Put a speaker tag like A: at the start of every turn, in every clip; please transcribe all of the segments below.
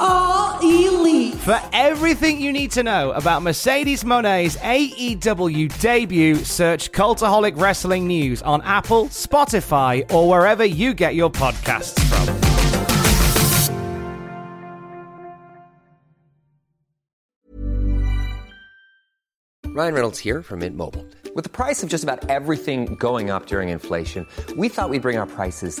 A: are elite.
B: For everything you need to know about Mercedes Moné's AEW debut, search Cultaholic Wrestling News on Apple, Spotify, or wherever you get your podcasts from.
C: Ryan Reynolds here from Mint Mobile. With the price of just about everything going up during inflation, we thought we'd bring our prices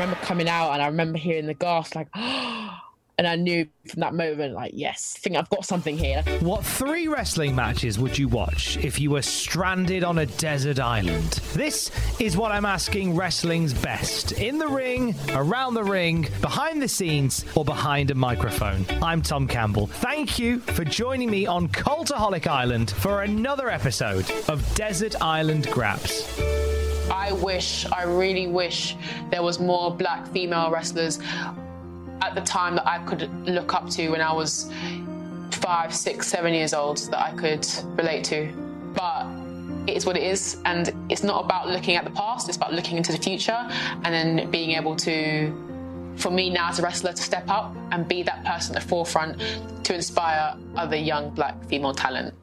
D: remember coming out and I remember hearing the gasp like, and I knew from that moment, like, yes, I think I've got something here.
E: What three wrestling matches would you watch if you were stranded on a desert island? This is what I'm asking wrestling's best in the ring, around the ring, behind the scenes, or behind a microphone. I'm Tom Campbell. Thank you for joining me on Cultaholic Island for another episode of Desert Island Graps.
D: I wish, I really wish there was more black female wrestlers at the time that I could look up to when I was five, six, seven years old that I could relate to. But it is what it is, and it's not about looking at the past, it's about looking into the future and then being able to, for me now as a wrestler, to step up and be that person at the forefront to inspire other young black female talent.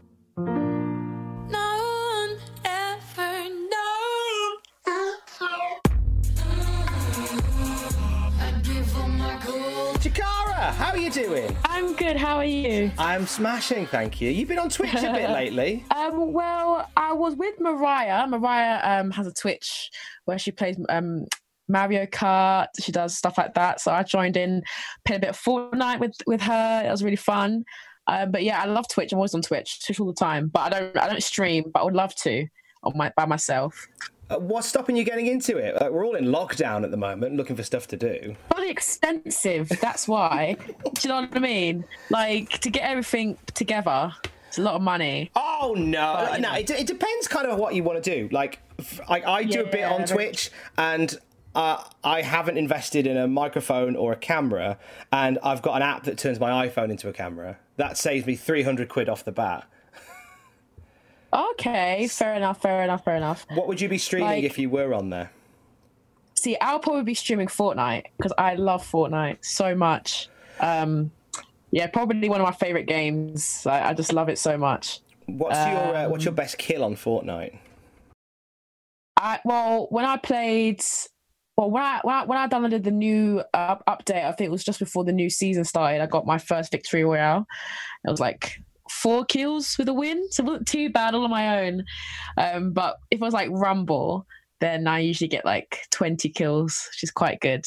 B: How are you doing?
D: I'm good, how are you?
B: I'm smashing, thank you. You've been on Twitch a bit lately.
D: Um, well, I was with Mariah. Mariah um, has a Twitch where she plays um, Mario Kart. She does stuff like that. So I joined in, played a bit of Fortnite with with her. It was really fun. Um, but yeah, I love Twitch. I'm always on Twitch, Twitch all the time. But I don't I don't stream, but I would love to on my by myself.
B: Uh, what's stopping you getting into it? Like, we're all in lockdown at the moment, looking for stuff to do.
D: Probably expensive. That's why. do you know what I mean? Like to get everything together, it's a lot of money.
B: Oh no,
D: But,
B: no. It, it depends kind of what you want to do. Like, f- I, I do a bit on Twitch, and uh, I haven't invested in a microphone or a camera, and I've got an app that turns my iPhone into a camera. That saves me three hundred quid off the bat.
D: Okay, fair enough, fair enough, fair enough.
B: What would you be streaming
D: Like-
B: if you were on there?
D: See, I'll probably be streaming Fortnite because I love Fortnite so much. Um, yeah, probably one of my favorite games. I, I just love it so much.
B: What's your uh, what's your
D: Um,
B: best kill on Fortnite?
D: I well, when I played, well, when I when I, when I downloaded the new uh, update, I think it was just before the new season started. I got my first victory royale. It was like four kills with a win, so it wasn't too bad all on my own. Um, but if it was like Rumble, then I usually get like twenty kills, which is quite good.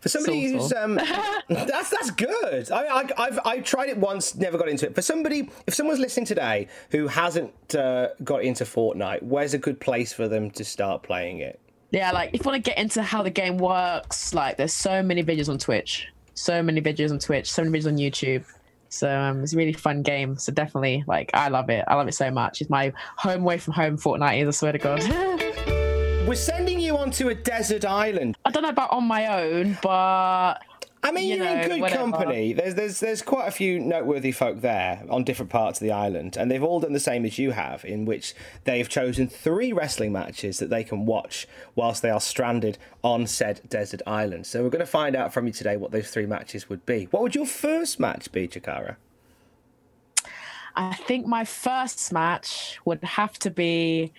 B: For somebody who's um, that's that's good. I, I, I've I've tried it once, never got into it. For somebody, if someone's listening today who hasn't uh, got into Fortnite, where's a good place for them to start playing it?
D: Yeah, like if you want to get into how the game works, like there's so many videos on Twitch, so many videos on Twitch, so many videos on YouTube. So um, it's a really fun game. So definitely, like I love it. I love it so much. It's my home away from home Fortnite is. I swear to God.
B: We're sending you onto a desert island.
D: I don't know about on my own, but
B: I mean,
D: you
B: you're in good
D: whatever.
B: company. There's there's there's quite a few noteworthy folk there on different parts of the island, and they've all done the same as you have, in which they've chosen three wrestling matches that they can watch whilst they are stranded on said desert island. So we're going to find out from you today what those three matches would be. What would your first match be, Chakara?
D: I think my first match would have to be,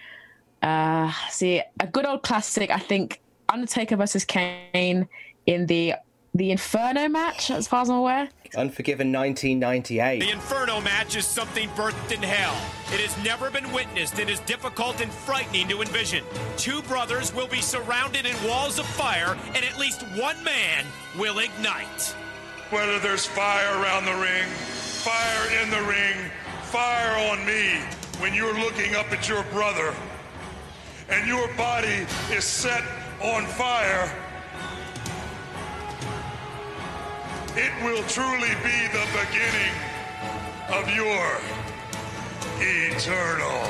D: uh, see, a good old classic. I think Undertaker versus Kane in the the Inferno match, as far as I'm aware.
B: Unforgiven 1998.
F: The Inferno match is something birthed in hell. It has never been witnessed and is difficult and frightening to envision. Two brothers will be surrounded in walls of fire, and at least one man will ignite.
G: Whether there's fire around the ring, fire in the ring, fire on me when you're looking up at your brother and your body is set on fire, it will truly be the beginning of your eternal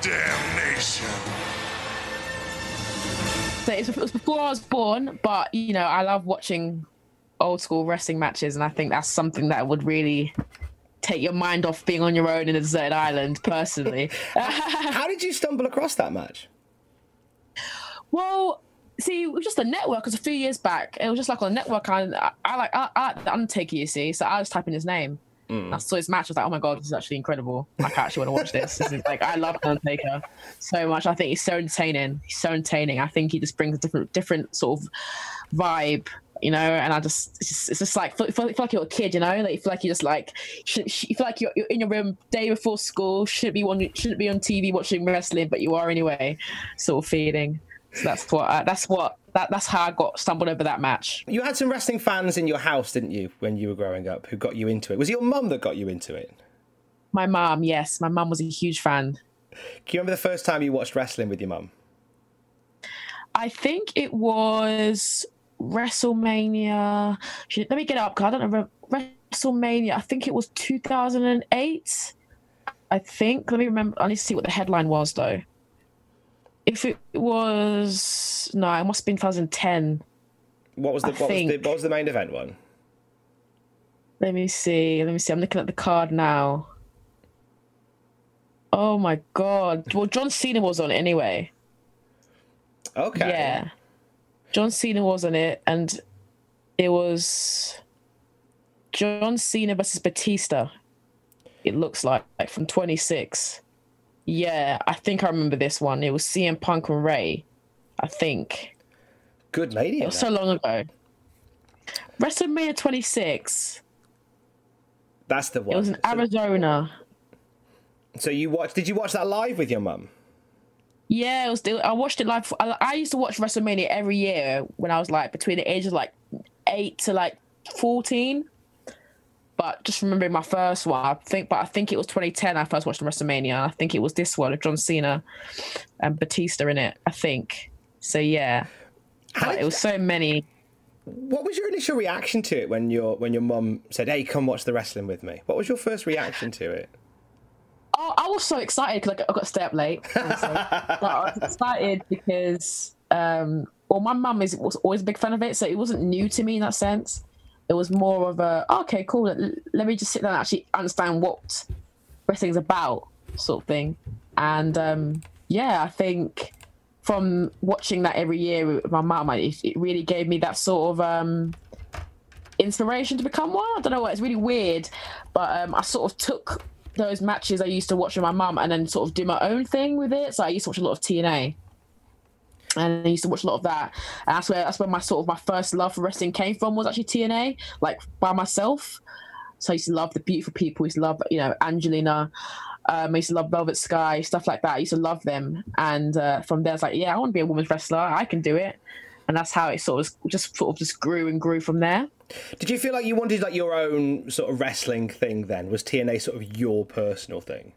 G: damnation.
D: So it was before I was born, but you know, I love watching old school wrestling matches, and I think that's something that would really take your mind off being on your own in a deserted island. Personally,
B: How did you stumble across that match?
D: well, see, it was just a network. It was a few years back. It was just like on a network. I, I, I like I, I, the Undertaker, you see. So I was typing his name. Mm. I saw his match. I was like, oh my god, this is actually incredible. Like, I actually want to watch this. This is like, I love Undertaker so much. I think he's so entertaining. He's so entertaining. I think he just brings a different, different sort of vibe, you know. And I just, it's just, it's just like, feel, feel, feel like you're a kid, you know. Like, you feel like you're just like, should, you feel like you're, you're in your room day before school. Shouldn't be on, shouldn't be on TV watching wrestling, but you are anyway. Sort of feeling. So that's what, I, that's what, that, that's how I got stumbled over that match.
B: You had some wrestling fans in your house, didn't you, when you were growing up, who got you into it? Was it your mum that got you into it?
D: My mum, yes, my mum was a huge fan.
B: Can you remember the first time you watched wrestling with your mum?
D: I think it was WrestleMania. Let me get up because I don't know. WrestleMania. I think it was 2008. I think. Let me remember. I need to see what the headline was though. If it was no, it must have been 2010.
B: What was the
D: I
B: what was the, what was the main event one?
D: Let me see. Let me see. I'm looking at the card now. Oh my god. Well, John Cena was on it anyway.
B: Okay.
D: Yeah. John Cena was on it, and it was John Cena versus Batista. It looks like, like from 26. Yeah, I think I remember this one. It was CM Punk and Rey. I think.
B: Good
D: lady.
B: It
D: was so long ago. WrestleMania 26.
B: That's the one.
D: It was in Arizona.
B: So you watched? Did you watch that live with your mum?
D: Yeah, it was. I watched it live. I, I used to watch WrestleMania every year when I was like between the ages of like eight to like fourteen. But just remembering my first one, I think. But I think it was 2010. I first watched WrestleMania. I think it was this one with John Cena and Batista in it. I think. So yeah, but it was so many.
B: What was your initial reaction to it when your when your mum said, "Hey, come watch the wrestling with me"? What was your first reaction to it?
D: Oh, I was so excited because I got to stay up late. Like, I was excited because, um, well, my mum is was always a big fan of it, so it wasn't new to me in that sense. It was more of a "Oh, okay, cool. Let, me just sit down and actually understand what wrestling's about, sort of thing. And um, yeah, I think from watching that every year with my mum, it, it really gave me that sort of um, inspiration to become one. I don't know what. It's really weird, but um, I sort of took those matches I used to watch with my mum and then sort of do my own thing with it. So I used to watch a lot of TNA. And I used to watch a lot of that. And that's where that's where my sort of my first love for wrestling came from was actually TNA, like by myself. So I used to love the beautiful people. I used to love, you know, Angelina. Um, I used to love Velvet Sky, stuff like that. I used to love them. And uh, from there, it's like, yeah, I want to be a women's wrestler. I can do it. And that's how it sort of just sort of just grew and grew from there.
B: Did you feel like you wanted like your own sort of wrestling thing? Then was TNA sort of your personal thing?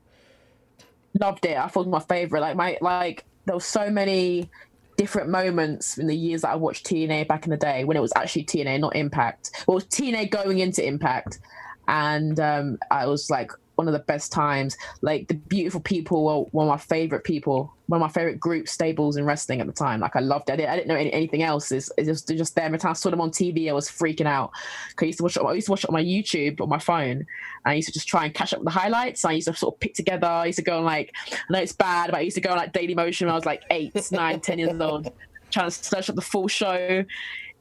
D: loved it. I thought it was my favorite. Like my like there were so many different moments in the years that I watched TNA back in the day when it was actually TNA, not Impact. Well, TNA going into Impact, and um, I was like one of the best times. Like the beautiful people were one of my favorite people, one of my favorite group stables in wrestling at the time. Like I loved it. I didn't, know any, anything else. It's, it's just they're just them. I saw them on TV, I was freaking out. I used to watch it. I used to watch it on my YouTube on my phone. I used to just try and catch up with the highlights. I used to sort of pick together. I used to go on like I know it's bad, but I used to go on like Daily Motion when I was like eight, nine, ten years old, trying to search up the full show.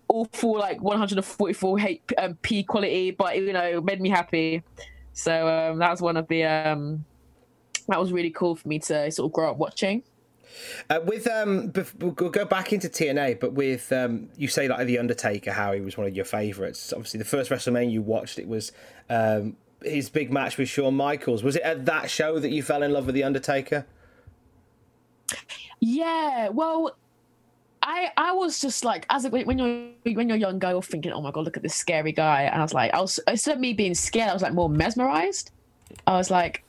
D: All full like 144 H- um, P quality, but you know, made me happy. So um, that was one of the um, that was really cool for me to sort of grow up watching.
B: Uh, with um, we'll go back into TNA, but with um, you say like the Undertaker, how he was one of your favourites. Obviously, the first WrestleMania you watched, it was um, his big match with Shawn Michaels. Was it at that show that you fell in love with the Undertaker?
D: Yeah, well, I I was just like as a, when you're when you're younger, you're thinking, oh my god, look at this scary guy, and I was like, I was instead of me being scared, I was like more mesmerized. I was like,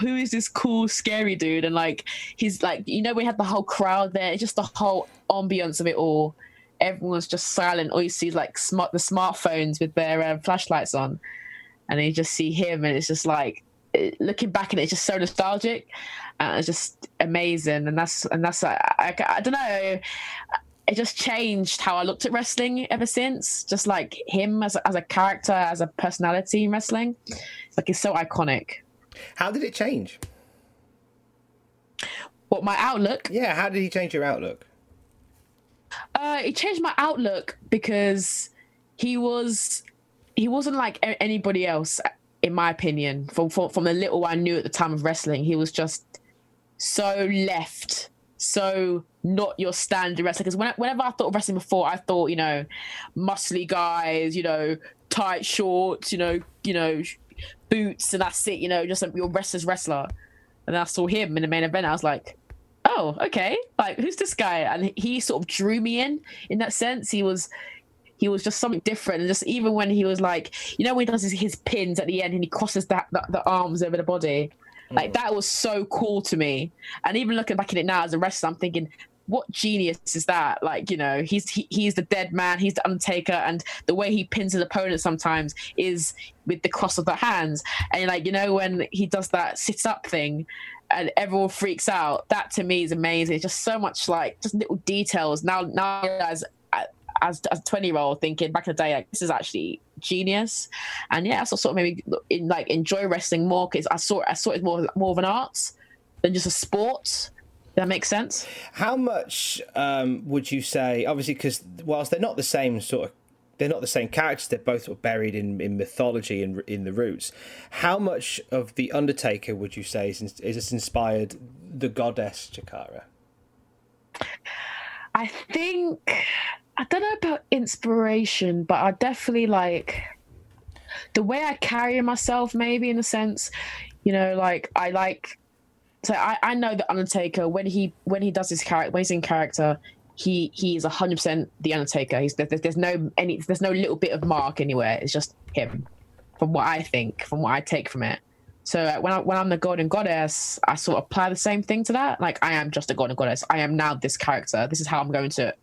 D: who is this cool, scary dude? And like he's like, you know, we had the whole crowd there, it's just the whole ambience of it all. everyone's just silent. All you see is like smart the smartphones with their uh, flashlights on, and you just see him, and it's just like looking back at it, it's just so nostalgic, and it's just amazing. And that's and that's I, I, I don't know. It just changed how I looked at wrestling ever since. Just like him as a, as a character, as a personality in wrestling, like it's so iconic.
B: How did it change?
D: What my outlook?
B: Yeah, how did he change your outlook?
D: Uh, it changed my outlook because he was he wasn't like anybody else, in my opinion. From, from from the little I knew at the time of wrestling, he was just so left, so not your standard wrestler. Because when, whenever I thought of wrestling before, I thought you know, muscly guys, you know, tight shorts, you know, you know, boots, and that's it. You know, just your wrestler's wrestler. And then I saw him in the main event. I was like, oh, okay. Like, who's this guy? And he sort of drew me in in that sense. He was he was just something different. And just even when he was like, you know, when he does his, his pins at the end and he crosses that the, the arms over the body, like mm. that was so cool to me. And even looking back at it now as a wrestler, I'm thinking, what genius is that? Like, you know, he's he, he's the dead man, he's the Undertaker, and the way he pins his opponent sometimes is with the cross of the hands. And like, you know, when he does that sit up thing, and everyone freaks out. That to me is amazing. It's just so much like just little details. Now, now as as as a twenty year old thinking back in the day, like this is actually genius. And yeah, so sort of maybe in, like enjoy wrestling more because I saw I saw it more more of an art than just a sport. That makes sense.
B: How much um, would you say? Obviously, because whilst they're not the same sort of, they're not the same characters. They're both sort of buried in, in mythology and in the roots. How much of the Undertaker would you say is, is inspired the goddess Chakara?
D: I think I don't know about inspiration, but I definitely like the way I carry myself, maybe in a sense. You know, like I like so I, I know the Undertaker when he when he does his character when he's in character, he he is hundred percent the Undertaker. He's there's, no any there's no little bit of mark anywhere. It's just him, from what I think, from what I take from it. So uh, when I, when I'm the golden goddess, I sort of apply the same thing to that. Like I am just a golden goddess. I am now this character. This is how I'm going to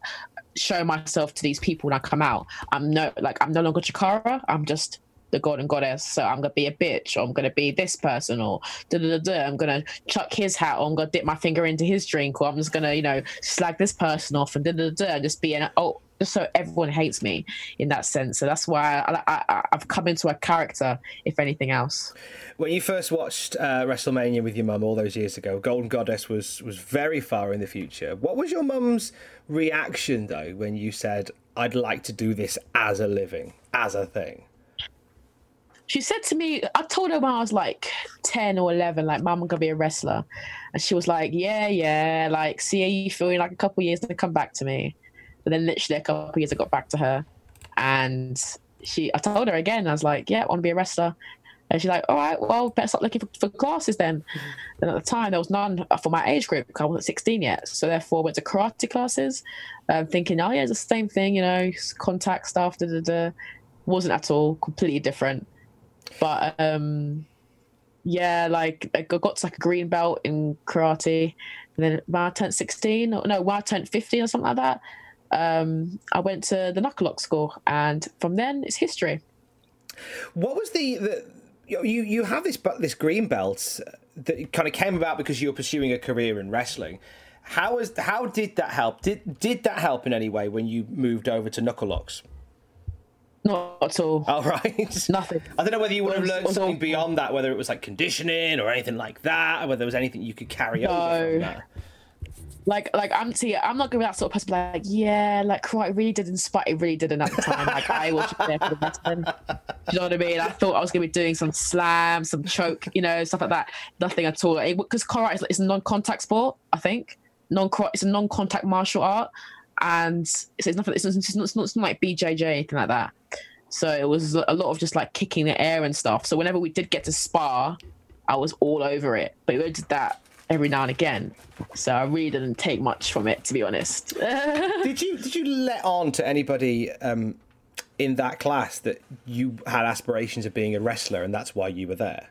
D: show myself to these people when I come out. I'm no like I'm no longer Chakara. I'm just the golden goddess. So I'm gonna be a bitch, or I'm gonna be this person, or da da da da. I'm gonna chuck his hat, or I'm gonna dip my finger into his drink, or I'm just gonna you know slag this person off and da da da. Just be an oh. Just so everyone hates me in that sense, so that's why I, I've come into a character, if anything else.
B: When you first watched uh, WrestleMania with your mum all those years ago, Golden Goddess was was very far in the future. What was your mum's reaction though when you said, "I'd like to do this as a living, as a thing"?
D: she said to me, I told her when I was like 10 or 11, like, Mum, I'm going to be a wrestler. And she was like, Yeah, yeah, like, see how you feel in like a couple of years to come back to me. But then literally a couple of years I got back to her. And she, I told her again, I was like, Yeah, I want to be a wrestler. And she's like, All right, well, better start looking for, for classes then. And at the time, there was none for my age group because I wasn't 16 yet. So therefore, I went to karate classes, um, thinking, Oh, yeah, it's the same thing, you know, contact stuff, da da da. Wasn't at all, completely different but um yeah like i got to like a green belt in karate and then when i turned 16 or no when i turned 15 or something like that um i went to the knuckle lock school and from then it's history
B: What was the, the you you have this this green belt that kind of came about because you were pursuing a career in wrestling. How was how did that help? Did did that help in any way when you moved over to knuckle locks?
D: not at all
B: All right,
D: nothing
B: I don't know whether you would have learned something beyond that, whether it was like conditioning or anything like that, or whether there was anything you could carry over from that.
D: Like like I'm see I'm not gonna be that sort of person like yeah like karate really did inspire it really didn't at the time. Like I was there for the wrestling Do you know what I mean? I thought I was gonna be doing some slam some choke you know stuff like that. Nothing at all. Because karate is, is a non-contact sport I think. Non it's a non-contact martial art. And it's, it's nothing it's, it's, not, it's, not, it's not like BJJ anything like that. So it was a lot of just like kicking the air and stuff. So whenever we did get to spar I was all over it. But we did that every now and again. So I really didn't take much from it, to be honest.
B: Did you did you let on to anybody um, in that class that you had aspirations of being a wrestler and that's why you were there?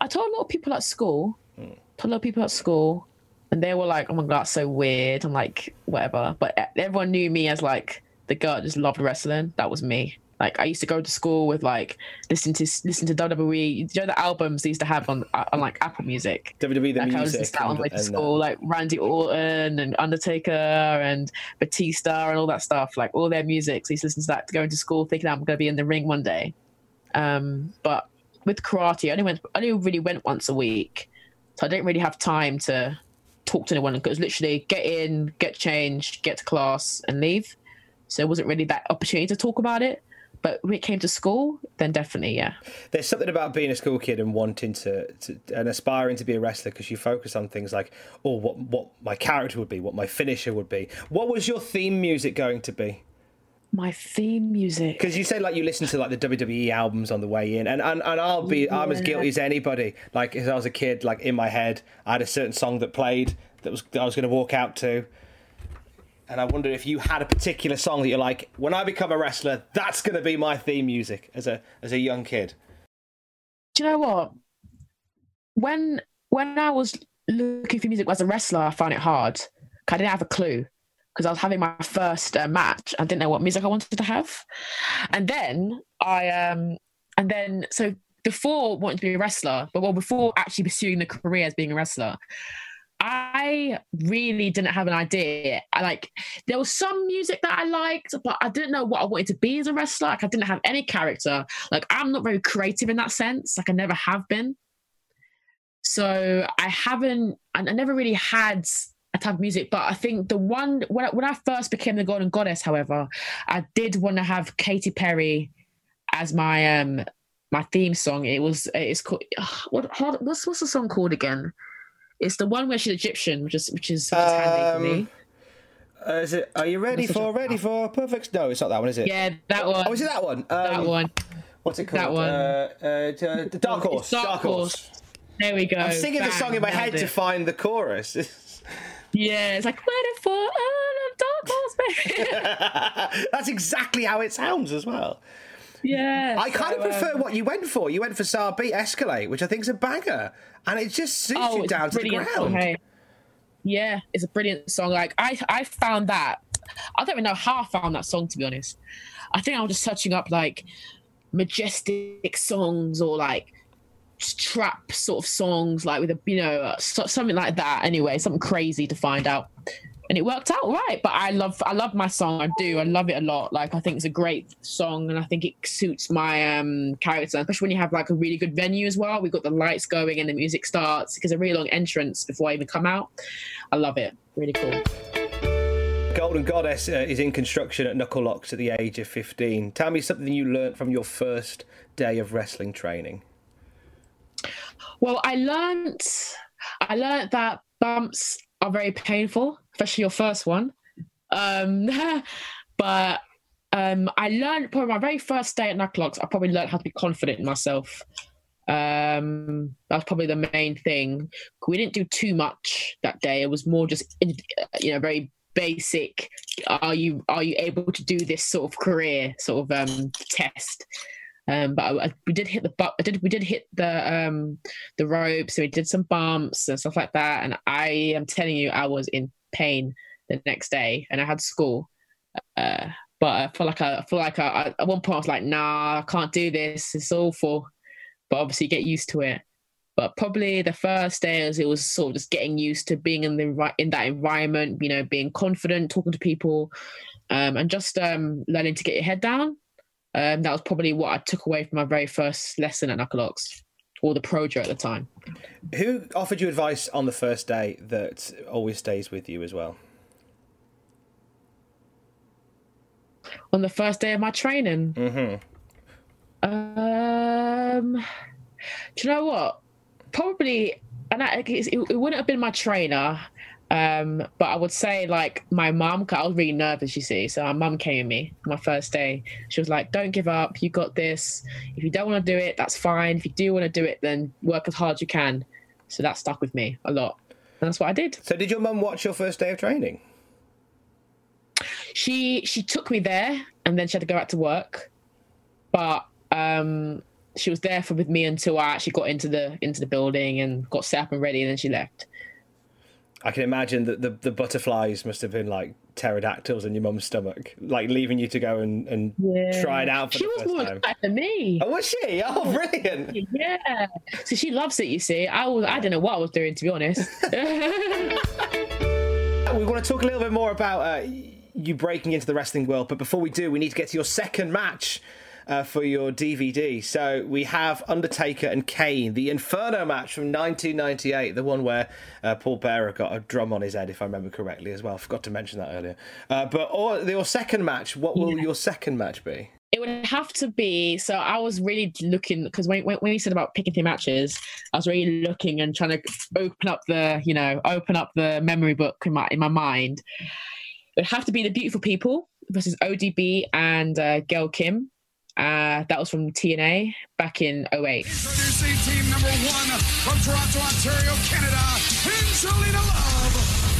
D: I told a lot of people at school, told a lot of people at school, and they were like, "Oh my god, that's so weird." I'm like, whatever. But everyone knew me as like the girl that just loved wrestling. That was me. Like I used to go to school with like listen to listen to WWE. You know the albums they used to have on on like Apple Music.
B: WWE the
D: like I
B: music.
D: just that on the way to
B: uh,
D: school, like Randy Orton and Undertaker and Batista and all that stuff. Like all their music. So I used to listen to that to go into school, thinking I'm going to be in the ring one day. Um, but with karate, I only went, I only really went once a week, so I didn't really have time to talk to anyone. Because literally, get in, get changed, get to class, and leave. So it wasn't really that opportunity to talk about it. But when it came to school, then definitely, yeah.
B: There's something about being a school kid and wanting to, to and aspiring to be a wrestler because you focus on things like, oh, what what my character would be, what my finisher would be. What was your theme music going to be?
D: My theme music.
B: Because you said like you listened to like the WWE albums on the way in, and and, and I'll be I'm as guilty as anybody. Like as I was a kid, like in my head, I had a certain song that played that was that I was going to walk out to. And I wonder if you had a particular song that you're like, when I become a wrestler, that's going to be my theme music as a as a young kid.
D: do you know what? When when I was looking for music as a wrestler, I found it hard. I didn't have a clue because I was having my first uh, match. I didn't know what music I wanted to have, and then I um and then so before wanting to be a wrestler, but well before actually pursuing the career as being a wrestler. I really didn't have an idea. I like there was some music that I liked, but I didn't know what I wanted to be as a wrestler. Like I didn't have any character. Like I'm not very creative in that sense. Like I never have been. So I haven't, I never really had a type of music. But I think the one when I, when I first became the Golden Goddess, however, I did want to have Katy Perry as my um my theme song. It was it's called what what's what's the song called again? It's the one where she's Egyptian, which is which is, which is handy for me.
B: Uh, is it? Are you ready for
D: song?
B: ready for perfect? No, it's not that one, is it?
D: Yeah, that one.
B: Oh, is it that one?
D: that
B: Um,
D: one.
B: What's it called?
D: That one.
B: Uh, uh, uh, Dark Horse.
D: Dark Horse. There we go.
B: I'm singing the
D: Bang,
B: song in my
D: nailed
B: head to
D: it.
B: find the chorus.
D: Yeah, it's like waiting for a dark horse, baby.
B: That's exactly how it sounds as well.
D: Yeah.
B: I kind of prefer
D: um,
B: what you went for. You went for Star Beat Escalate, which I think is a banger, and it just suits
D: oh,
B: you down to the ground.
D: Song, hey. Yeah, it's a brilliant song. Like I, I found that. I don't even know how I found that song to be honest. I think I was just searching up like majestic songs or like trap sort of songs, like with a you know something like that. Anyway, something crazy to find out, and it worked out right. But I love, I love my song. I do. I love it a lot. Like I think it's a great song, and I think it suits my um character, especially when you have like a really good venue as well. We've got the lights going and the music starts because a really long entrance before I even come out. I love it. Really cool.
B: Golden Goddess uh, is in construction at Knuckle Locks at the age of 15. Tell me something you learnt from your first day of wrestling training.
D: Well, I learned I learned that bumps are very painful, especially your first one. Um, but um, I learned probably my very first day at Knucklelocks, I probably learned how to be confident in myself. Um, that's probably the main thing. We didn't do too much that day. It was more just, you know, very basic. Are you are you able to do this sort of career sort of um, test? Um, but I, I- we did hit the I did we did hit the um the ropes. So we did some bumps and stuff like that. And I am telling you, I was in pain the next day, and I had school. Uh, but I feel like I, I feel like I, at one point I was like, nah, I can't do this. It's awful. But obviously, get used to it. But probably the first days, it was sort of just getting used to being in the in that environment. You know, being confident, talking to people, um, and just um, learning to get your head down. Um, that was probably what I took away from my very first lesson at Knucklelocks, or the Projo at the time.
B: Who offered you advice on the first day that always stays with you as well?
D: on the first day of my training.
B: Mm-hmm.
D: Um, do you know what? Probably, and I, it, it wouldn't have been my trainer. Um, but I would say like my mum, 'cause I was really nervous, you see. So my mum came to me my first day. She was like, "Don't give up. You got this. If you don't want to do it, that's fine. If you do want to do it, then work as hard as you can." So that stuck with me a lot, and that's what I did.
B: So, did your mum watch your first day of training?
D: she she took me there and then she had to go back to work but um she was there for with me until i actually got into the into the building and got set up and ready and then she left
B: I can imagine that the, the butterflies must have been like pterodactyls in your mum's stomach, like leaving you to go and, and
D: Yeah.
B: try it out for
D: She
B: the
D: was more excited than me.
B: Oh, was she? Oh, brilliant.
D: Yeah. So she loves it, you see. I was I don't know what I was doing to be honest.
B: We want to talk a little bit more about uh, you breaking into the wrestling world, but before we do, we need to get to your second match. Uh, for your DVD. So we have Undertaker and Kane, the Inferno match from 1998, the one where uh, Paul Bearer got a drum on his head, if I remember correctly, as well. Forgot to mention that earlier. Uh, but or, your second match, what will your second match be?
D: it would have to be so i was really looking because when, when, when you said about picking three matches i was really looking and trying to open up the you know open up the memory book in my in my mind it would have to be the beautiful people versus odb and uh, gail kim uh, that was from tna back in 08
A: Introducing team number one from Toronto, Ontario, Canada, Angelina Love,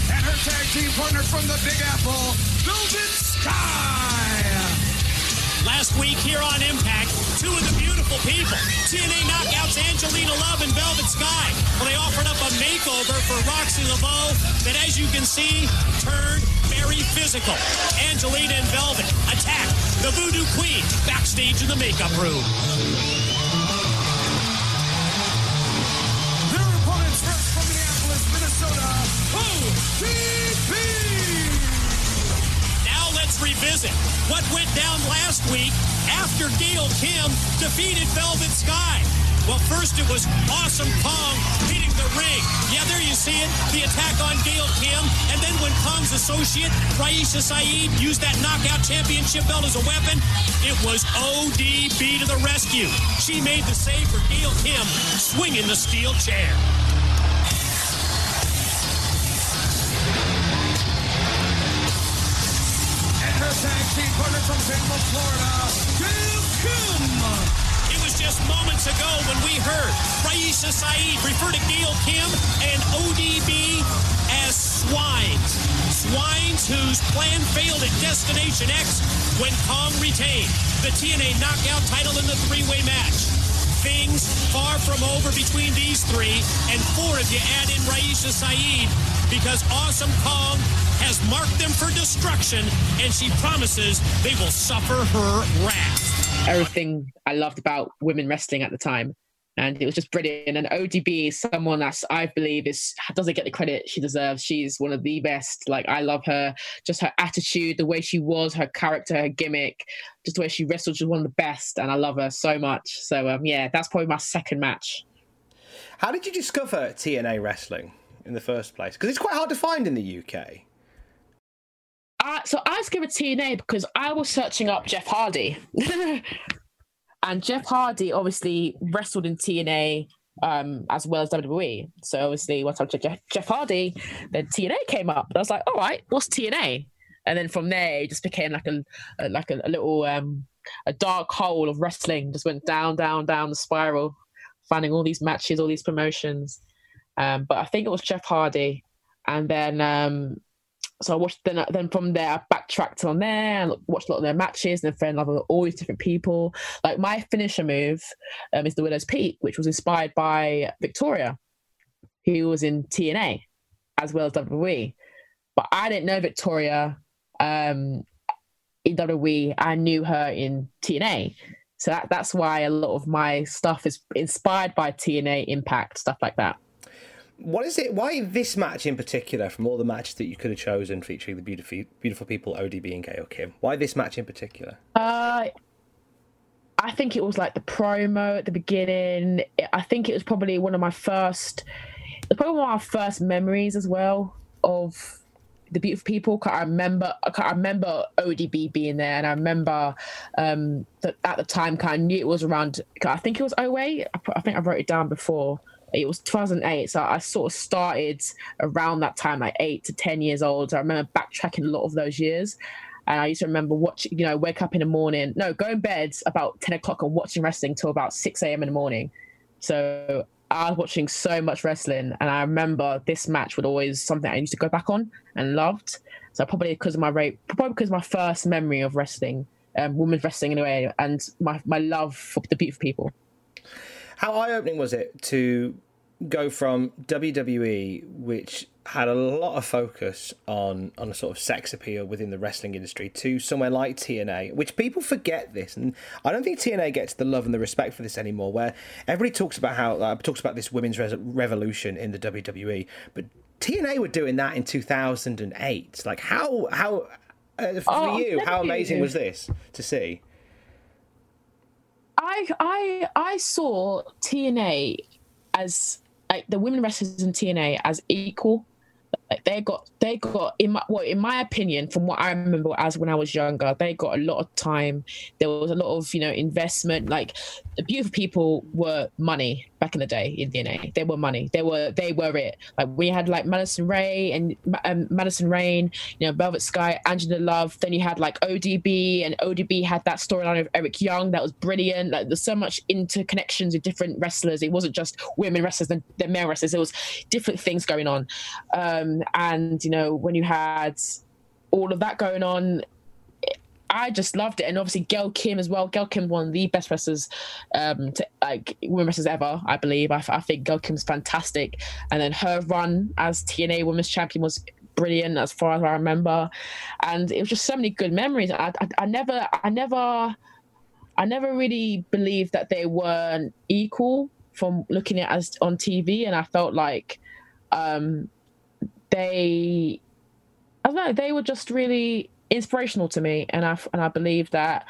A: and her tag team partner from the Big Apple, Velvet Sky.
F: Last week here on Impact, two of the beautiful people, TNA Knockouts Angelina Love and Velvet Sky. Well, they offered up a makeover for Roxxi Laveaux that, as you can see, turned very physical. Angelina and Velvet attack the Voodoo Queen backstage in the makeup room.
A: Their opponents from Minneapolis, Minnesota, ODB.
F: Revisit what went down last week after Gail Kim defeated Velvet Sky. Well, first it was Awesome Kong hitting the ring. Yeah, there you see it, the attack on Gail Kim. And then when Kong's associate, Raisha Saeed, used that knockout championship belt as a weapon, it was ODB to the rescue. She made the save for Gail Kim, swinging the steel chair.
A: Tag team partner from Tampa, Florida, Kim.
F: It was just moments ago when we heard Raisha Saeed refer to Gail Kim and ODB as swines. Swines whose plan failed at Destination X when Kong retained the TNA knockout title in the three-way match. Things far from over between these three, and four if you add in Raisha Saeed, because Awesome Kong has marked them for destruction, and she promises they will suffer her wrath.
D: everything I loved about women wrestling at the time. And it was just brilliant. And ODB is someone that I believe is doesn't get the credit she deserves. She's one of the best. Like I love her, just her attitude, the way she was, her character, her gimmick, just the way she wrestled. She's one of the best, and I love her so much. So um, yeah, that's probably my second match.
B: How did you discover TNA wrestling in the first place? Because it's quite hard to find in the UK.
D: Uh, so I discovered TNA because I was searching up Jeff Hardy. and Jeff Hardy obviously wrestled in TNA um, as well as WWE. So obviously, once I checked Jeff, Jeff Hardy, then TNA came up. And I was like, all right, what's TNA? And then from there, it just became like a, a like a, a little um, a dark hole of wrestling. Just went down, down, down the spiral, finding all these matches, all these promotions. Um, but I think it was Jeff Hardy, and then um, so I watched then then from there I backtracked on there and watched a lot of their matches and fell in love all these different people. Like my finisher move um, is the Widow's Peak, which was inspired by Victoria, who was in TNA as well as WWE. But I didn't know Victoria um, in WWE. I knew her in TNA. So that, that's why a lot of my stuff is inspired by TNA Impact, stuff like that.
B: What is it? Why this match in particular, from all the matches that you could have chosen featuring the beautiful, beautiful people ODB and Gail Kim? Why this match in particular?
D: Uh, I think it was like the promo at the beginning. I think it was probably one of my first, it's probably one of my first memories as well of the beautiful people. I remember, I remember ODB being there, and I remember um, that at the time, kind of knew it was around. I think it was 08. I think I wrote it down before. It was 2008, so I sort of started around that time, like eight to ten years old. so I remember backtracking a lot of those years, and I used to remember watching, you know, wake up in the morning, no, go in bed about 10 o'clock and watching wrestling till about 6 a.m. in the morning. So I was watching so much wrestling, and I remember this match would always something I used to go back on and loved. So probably because of my rate, probably because my first memory of wrestling, um, women's wrestling anyway, and my, my love for the beautiful people.
B: How eye opening was it to go from WWE, which had a lot of focus on on a sort of sex appeal within the wrestling industry, to somewhere like TNA, which people forget this, and I don't think TNA gets the love and the respect for this anymore. Where everybody talks about how uh, talks about this women's res- revolution in the WWE, but TNA were doing that in 2008. Like how how uh, for
D: Oh,
B: you, how amazing
D: you.
B: was this to see?
D: I I I saw TNA as like the women wrestlers in TNA as equal. Like they got they got in my well in my opinion from what I remember as when I was younger they got a lot of time. There was a lot of you know investment. Like the beautiful people were money back in the day in TNA. They were money. They were they were it. Like we had like Madison Ray and um, Madison Rayne, you know Velvet Sky, Angela Love. Then you had like ODB and ODB had that storyline of Eric Young that was brilliant. Like there's so much interconnections with different wrestlers. It wasn't just women wrestlers and the male wrestlers. There was different things going on. Um, and you know when you had all of that going on, I just loved it, and obviously Gail Kim as well. Gail Kim one of the best wrestlers, um, to, like women wrestlers ever, I believe. I, I think Gail Kim's fantastic, and then her run as TNA Women's Champion was brilliant as far as I remember, and it was just so many good memories. I, I, I never, I never, I never really believed that they weren't equal from looking at as on TV, and I felt like um, they, I don't know, they were just really inspirational to me, and I and I believe that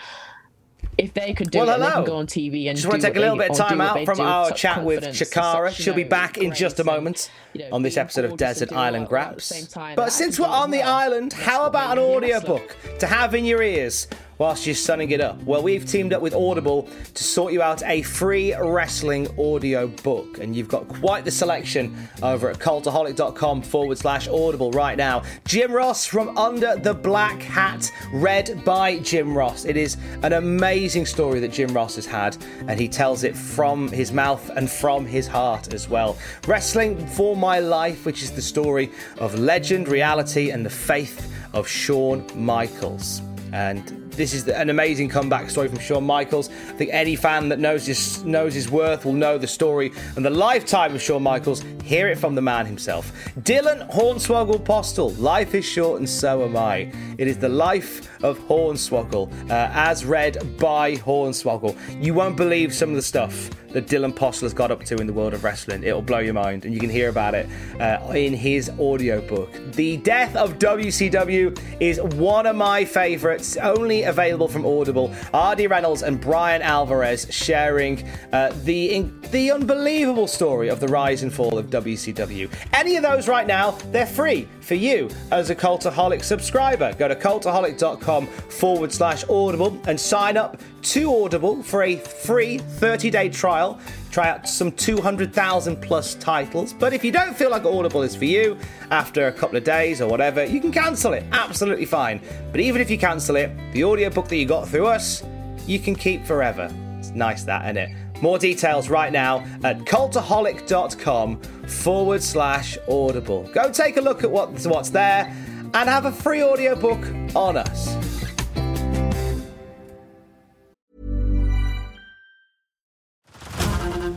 D: if they could do
B: Well,
D: it, they can go on TV and
B: Just want to take a little
D: they-
B: bit of time out from our chat with
D: Chakara.
B: She'll be back in just a
D: grace and,
B: moment
D: you know,
B: on this episode of Desert Island
D: that all at the
B: Graps.
D: time.
B: But since we're
D: do it as
B: on the island, how about an
D: made me a
B: audiobook to have in your ears whilst you're sunning it up? Well, we've teamed up with Audible to sort you out a free wrestling audio book, and you've got quite the selection over at cultaholic.com forward slash audible right now. Jim Ross from Under the Black Hat, read by Jim Ross. It is an amazing story that Jim Ross has had, and he tells it from his mouth and from his heart as well. Wrestling for My Life, which is the story of legend, reality, and the faith of Shawn Michaels. And this is an amazing comeback story from Shawn Michaels. I think any fan that knows his knows his worth will know the story and the lifetime of Shawn Michaels. Hear it from the man himself. Dylan Hornswoggle Postl. Life is short and so am I. It is the life of Hornswoggle, uh, as read by Hornswoggle. You won't believe some of the stuff that Dylan Postl has got up to in the world of wrestling. It'll blow your mind, and you can hear about it uh, in his audiobook. The Death of WCW is one of my favourites, only available from Audible. R.D. Reynolds and Bryan Alvarez sharing uh, the in- the unbelievable story of the rise and fall of WCW. Any of those right now, they're free for you as a Cultaholic subscriber. Go to cultaholic.com forward slash audible and sign up to Audible for a free 30 day trial. Try out some 200,000 plus titles. But if you don't feel like Audible is for you after a couple of days or whatever, you can cancel it. Absolutely fine. But even if you cancel it, the audiobook that you got through us, you can keep forever. It's nice that, isn't it? More details right now at cultaholic.com forward slash audible. Go take a look at what's, what's there and have a free audiobook on us.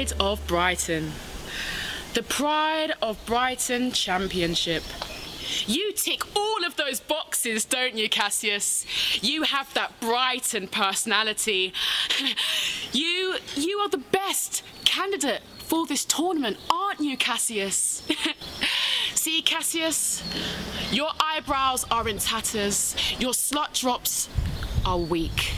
H: Pride of Brighton. The Pride of Brighton Championship. You tick all of those boxes, don't you, Cassius? You have that Brighton personality. You you are the best candidate for this tournament, aren't you, Cassius? See, Cassius, your eyebrows are in tatters, your slut drops are weak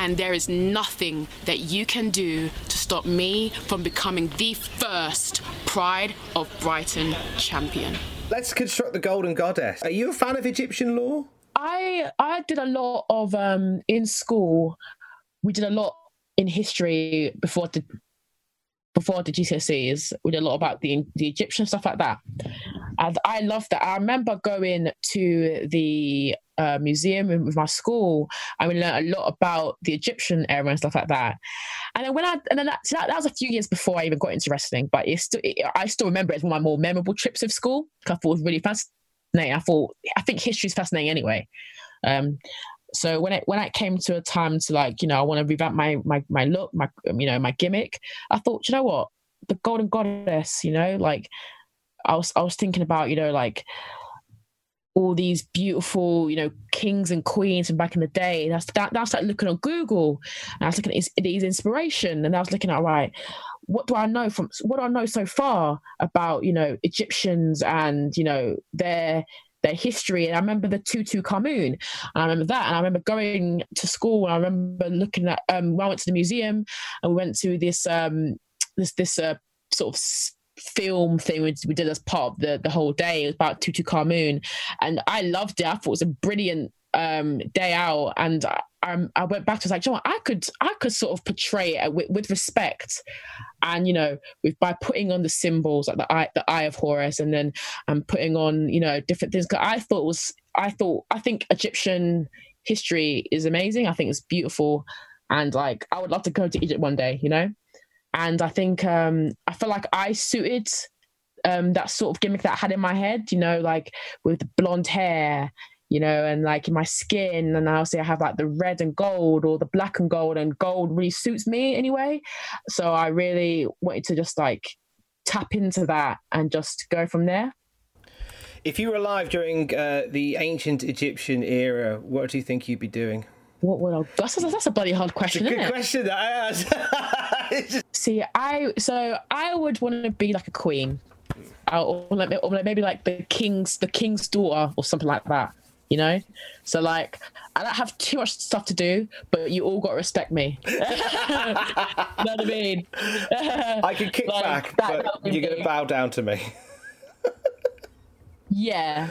H: and there is nothing that you can do to stop me from becoming the first Pride of Brighton champion.
B: Let's construct the Golden Goddess. Are you a fan of Egyptian law?
D: I I did a lot of um in school. we did a lot in history before the before the GCSEs. We did a lot about the the Egyptian stuff like that, and I loved that. I remember going to the uh, museum with my school, I we learned a lot about the Egyptian era and stuff like that. And then when I and then that, so that, that was a few years before I even got into wrestling, but it's still it, I still remember it as one of my more memorable trips of school. I thought was really fascinating. I thought I think history is fascinating anyway. Um, so when it when it came to a time to like you know I want to revamp my my my look my you know my gimmick, I thought you know what the Golden Goddess you know like I was I was thinking about you know like all these beautiful, you know, kings and queens from back in the day. That's that. That's like looking on Google, and I was looking at his, inspiration, and I was looking at right, what do I know from what do I know so far about you know Egyptians and you know their their history. And I remember the Tutankhamun. And I remember that. And I remember going to school and I remember looking at um when I went to the museum and we went to this um this this uh, sort of film thing we, we did as part of the, the whole day. It was about Tutu Tutankhamun. And I loved it. I thought it was a brilliant um, day out. And I, I went back to was like, know I could I could sort of portray it with, with respect, and you know, with by putting on the symbols like the eye the eye of Horus, and then and um, putting on you know different things. Cause I thought was I thought I think Egyptian history is amazing. I think it's beautiful, and like I would love to go to Egypt one day. You know, and I think um, I feel like I suited um, that sort of gimmick that I had in my head, you know, like with blonde hair, you know, and like in my skin, and I also have like the red and gold or the black and gold, and gold really suits me anyway. So I really wanted to just like tap into that and just go from there.
B: If you were alive during uh, the ancient Egyptian era, what do you think you'd be doing?
D: What would I? That's a, that's a bloody hard question.
B: It's a
D: good
B: it? question that I asked.
D: See, I so I would want to be like a queen, uh, or, like, or maybe like the king's the king's daughter or something like that. You know, so like I don't have too much stuff to do, but you all got to respect me. you know what I mean?
B: I can kick like, back, but you're going to bow down to me.
D: yeah,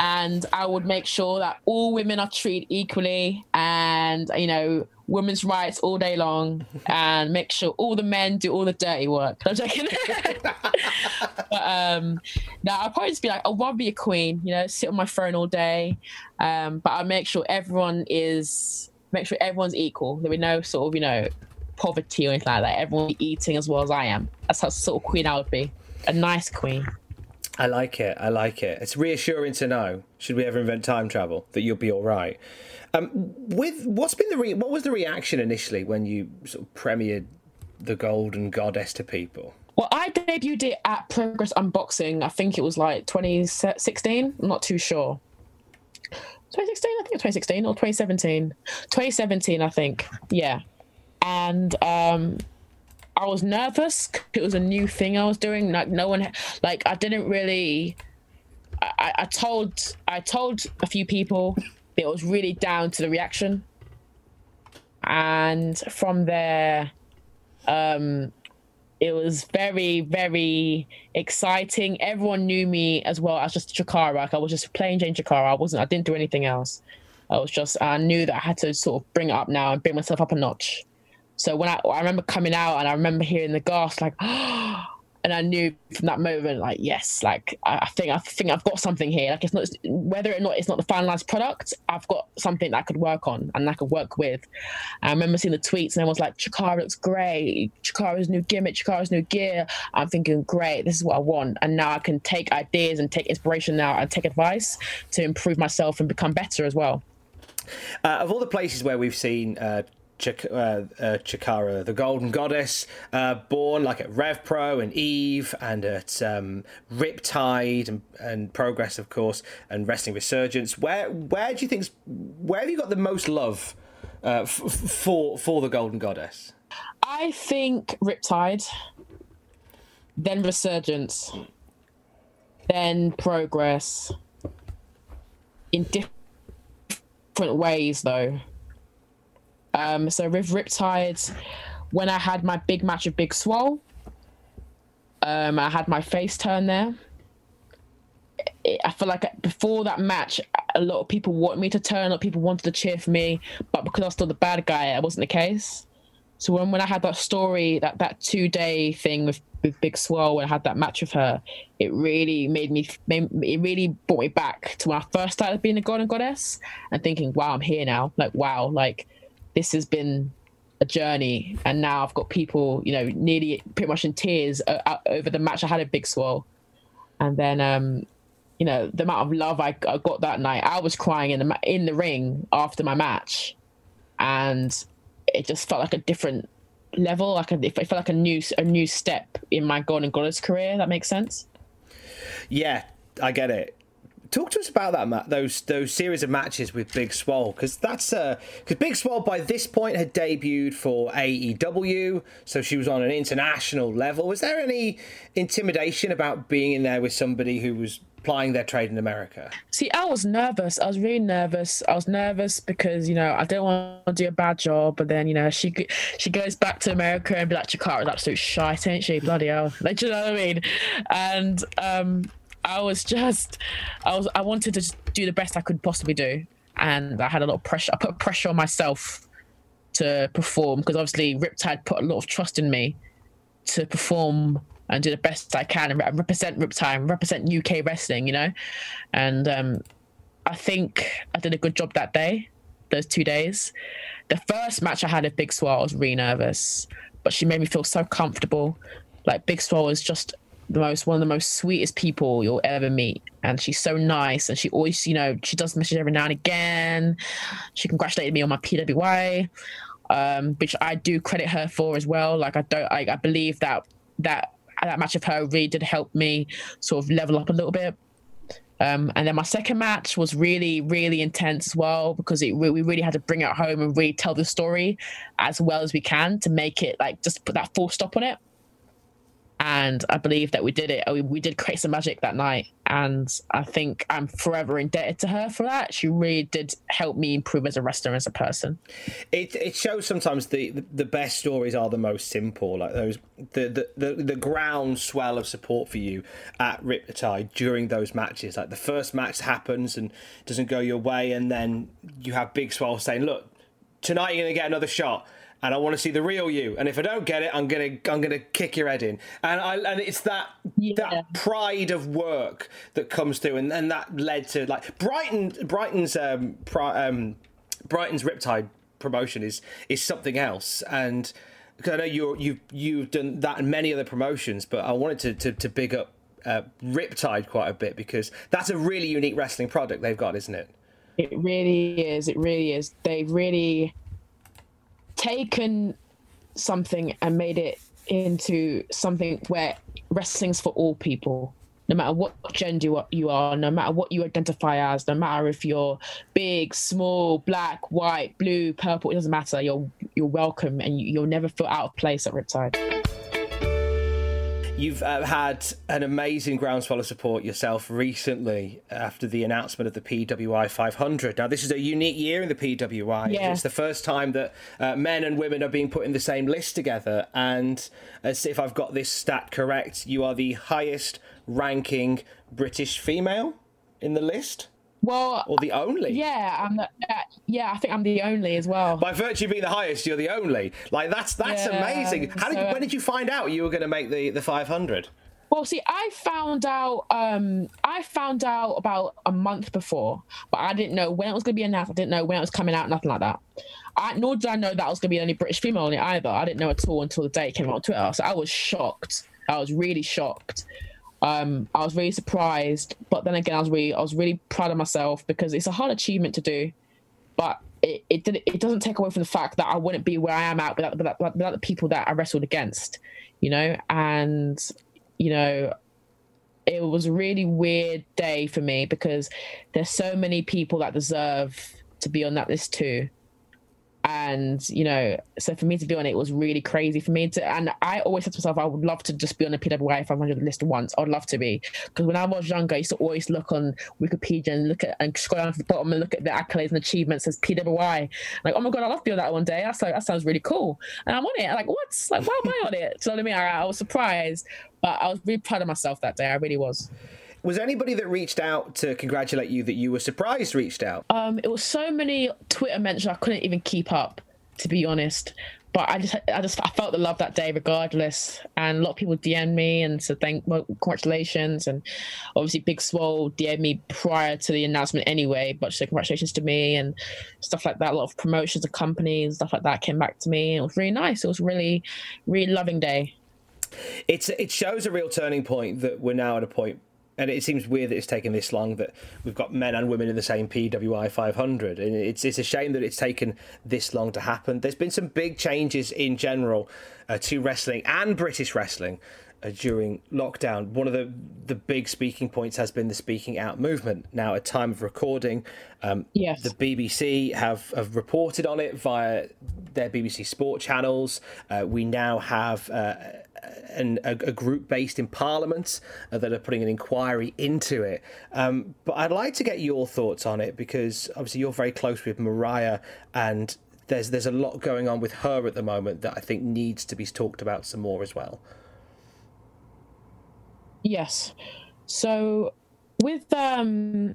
D: and I would make sure that all women are treated equally and you know women's rights all day long and make sure all the men do all the dirty work. I'm joking. but um now I'll probably just be like, I want to be a queen, you know, sit on my throne all day. Um, but I make sure everyone is make sure everyone's equal. There be no sort of, you know, poverty or anything like that. Everyone eating as well as I am. That's how sort of queen I would be. A nice queen.
B: I like it. I like it. It's reassuring to know, should we ever invent time travel, that you'll be all right. Um, with what's been the re- what was the reaction initially when you sort of premiered the Golden Goddess to people?
D: Well, I debuted it at Progress Unboxing. I think it was like 2016. I'm not too sure. 2016, I think it's 2016 or 2017. 2017, I think. Yeah. And um, I was nervous. It was a new thing I was doing. Like no one, like I didn't really. I, I told I told a few people. It was really down to the reaction, and from there, um, it was very very exciting. Everyone knew me as well as just Chakara. Like I was just plain Jane Chakara. I wasn't. I didn't do anything else. I was just. I knew that I had to sort of bring it up now and bring myself up a notch. So when I, I remember coming out and I remember hearing the gasp, like, and I knew from that moment, like, yes, like I, think I think I've got something here. Like it's not whether or not it's not the finalized product, I've got something that I could work on and I could work with. I remember seeing the tweets and everyone's like, Chakara looks great. Chakara's new gimmick, Chakara's new gear. I'm thinking, great, this is what I want. And now I can take ideas and take inspiration now and take advice to improve myself and become better as well.
B: Uh, of all the places where we've seen uh, Chik- uh, uh, Chakara, the Golden Goddess, uh, born like at Rev Pro and Eve and at um, Riptide and, and Progress, of course, and Wrestling Resurgence. Where where do you think where have you got the most love uh, f- for for the Golden Goddess?
D: I think Riptide, then Resurgence, then Progress. In different ways, though. Um, so with Riptide, when I had my big match of Big Swole, um, I had my face turn there. I feel like before that match, a lot of people wanted me to turn. A lot of people wanted to cheer for me, but because I was still the bad guy, it wasn't the case. So when, when I had that story, that that two day thing with, with Big Swole, when I had that match with her, it really made me, made, it really brought me back to when I first started being a god and goddess and thinking, wow, I'm here now. Like, wow, like this has been a journey, and now I've got people, you know, nearly pretty much in tears uh, over the match I had a Big Swole and then, um, you know, the amount of love I, I got that night. I was crying in the in the ring after my match, and it just felt like a different level. Like it felt like a new a new step in my God and Goddess career. That makes sense.
B: Yeah, I get it. Talk to us about that, Matt. Those those series of matches with Big Swole, because that's because uh, Big Swole by this point had debuted for AEW, so she was on an international level. Was there any intimidation about being in there with somebody who was plying their trade in America?
D: See, I was nervous. I was really nervous. I was nervous because you know I don't want to do a bad job, but then you know she she goes back to America and be like, Chakara's absolute shite, ain't she? Bloody hell! Like, do you know what I mean? And um, I was just, I was, I wanted to do the best I could possibly do, and I had a lot of pressure. I put pressure on myself to perform because obviously Riptide put a lot of trust in me to perform and do the best I can and represent Riptide, and represent UK wrestling, you know. And um, I think I did a good job that day, those two days. The first match I had with Big Swole, I was really nervous, but she made me feel so comfortable. Like Big Swole is just the most one of the most sweetest people you'll ever meet. And she's so nice and she always you know she does message every now and again. She congratulated me on my pwi um, which i do credit her for as well. Like i don't I, I believe that that that match of her really did help me sort of level up a little bit. Um, and then my second match was really, really intense as well because it, we really had to bring it home and really tell the story as well as we can to make it like just put that full stop on it and I believe that we did it. We, we did create some magic that night, and I think I'm forever indebted to her for that. She really did help me improve as a wrestler, as a person.
B: It it shows sometimes the the best stories are the most simple, like those the the the, the groundswell of support for you at Riptide during those matches. Like the first match happens and doesn't go your way, and then you have Big Swole saying, "Look, tonight you're gonna get another shot." And I want to see the real you. And if I don't get it, I'm gonna I'm gonna kick your head in. And I and it's that yeah. that pride of work that comes through, and, and that led to like Brighton Brighton's um, pri- um Brighton's Riptide promotion is is something else, and. Cause I know you you've you've done that in many other promotions, but I wanted to, to, to big up uh, Riptide quite a bit because that's a really unique wrestling product they've got, isn't it?
D: It really is. It really is. They really taken something and made it into something where wrestling's for all people no matter what gender you are, no matter what you identify as, no matter if you're big, small, black, white, blue, purple, it doesn't matter. You're you're welcome, and you'll never feel out of place at Riptide.
B: You've uh, had an amazing groundswell of support yourself recently after the announcement of the PWI 500. Now, this is a unique year in the PWI. Yeah. It's the first time that uh, men and women are being put in the same list together. And as if I've got this stat correct, you are the highest ranking British female in the list.
D: Well,
B: or the only?
D: Yeah, I'm the, yeah, I think I'm the only as well.
B: By virtue of being the highest, you're the only. Like that's that's yeah, amazing. How did so, when did you find out you were going to make the the 500?
D: Well, see, I found out. Um, I found out about a month before, but I didn't know when it was going to be announced. I didn't know when it was coming out. Nothing like that. I, nor did I know that I was going to be the only British female on it either. I didn't know at all until the day it came out on Twitter. So I was shocked. I was really shocked. Um, I was really surprised, but then again, I was really, I was really proud of myself because it's a hard achievement to do, but it it, did, it doesn't take away from the fact that I wouldn't be where I am at without, without, without the people that I wrestled against, you know, and you know, it was a really weird day for me because there's so many people that deserve to be on that list too and you know so for me to be on it was really crazy for me to and i always said to myself i would love to just be on the pwi 500 list once. I'd love to be. Because when i was younger i used to always look on wikipedia and look at and scroll down to the bottom and look at the accolades and achievements as pwi like oh my god i love to be on that one day. That's like, that sounds really cool. And i'm on it. Like what? Like why am i on it? You know what i mean? I, I was surprised but i was really proud of myself that day. I really was
B: Was anybody that reached out to congratulate you that you were surprised reached out?
D: Um, it was so many Twitter mentions I couldn't even keep up, to be honest. But I just, I just, I felt the love that day, regardless. And a lot of people DM me and said thank, well, congratulations. And obviously, Big Swole DM me prior to the announcement anyway, but she said congratulations to me and stuff like that. A lot of promotions of companies, and stuff like that came back to me. It was really nice. It was really, really loving day.
B: It's it shows a real turning point that we're now at a point and it seems weird that it's taken this long that we've got men and women in the same PWI 500 and it's it's a shame that it's taken this long to happen. There's been some big changes in general uh, to wrestling and British wrestling uh, during lockdown. One of the the big speaking points has been the speaking out movement. Now at time of recording um,
D: yes.
B: the BBC have, have reported on it via their BBC sport channels. Uh, we now have uh, an, a, a, group based in Parliament uh, that are putting an inquiry into it. Um, but I'd like to get your thoughts on it because obviously you're very close with Mariah, and there's there's a lot going on with her at the moment that I think needs to be talked about some more as well.
D: Yes. So with um